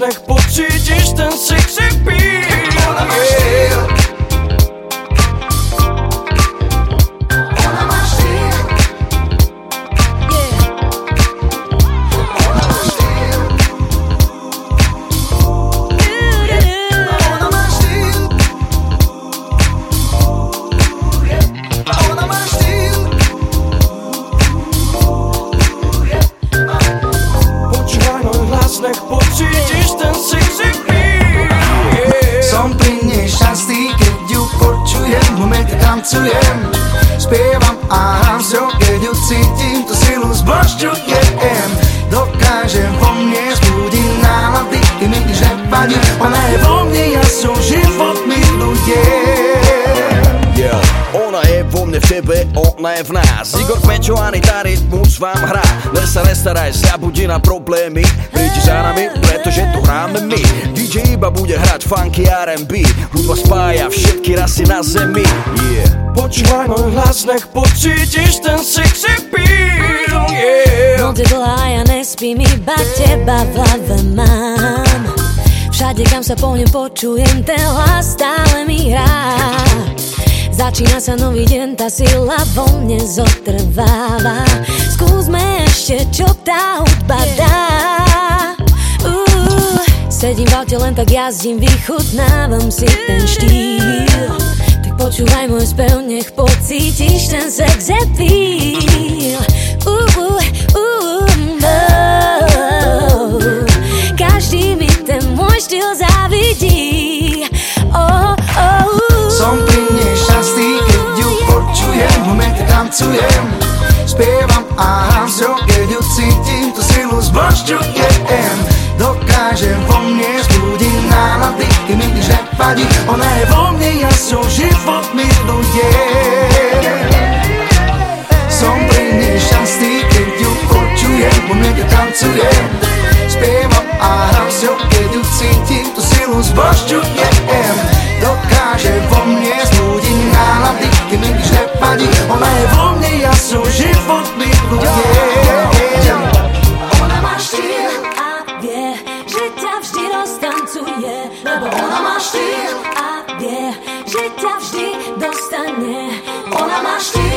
nech pocítiš ten sexy beat. Ona tancujem Spievam a s keď ju cítim, tú silu zbožťujem Dokážem vo mne zbudiť nálady, ty mi nič nevadí Ona je v nás. Igor Pečovaný, tá rytmus vám hrá. Len sa nestaraj, zabudí na problémy. Prídi za nami, pretože tu hráme my. DJ iba bude hrať funky R&B Hudba spája všetky rasy na zemi. Yeah. Počúvaj môj hlas, nech pocítiš ten sexy beat yeah. Noc je dlhá, ja nespím, iba teba v hlave mám. Všade, kam sa pohnem, počujem ten hlas, stále mi hrá Začína sa nový deň, tá sila vo mne zotrváva. Skúsme ešte, čo tá hudba dá. Uh, Sedím v aute, len tak jazdím, vychutnávam si ten štýl. Tak počúvaj môj spev, nech pocítiš ten sex appeal. Uh, uh, uh, tancujem. Spievam a hrám s keď ju cítim Tú silu zbožďujem. Dokážem vo mne zbudiť nálady Keď mi nič nepadí. Ona je vo mne, ja som život milujem. Som pri nej šťastný, keď ju počujem Po mne keď tancujem. Spievam a hrám s keď ju cítim Tú silu zbožďujem tancuje, lebo ona má štýl a vie, že ťa vždy dostane. Ona má štýl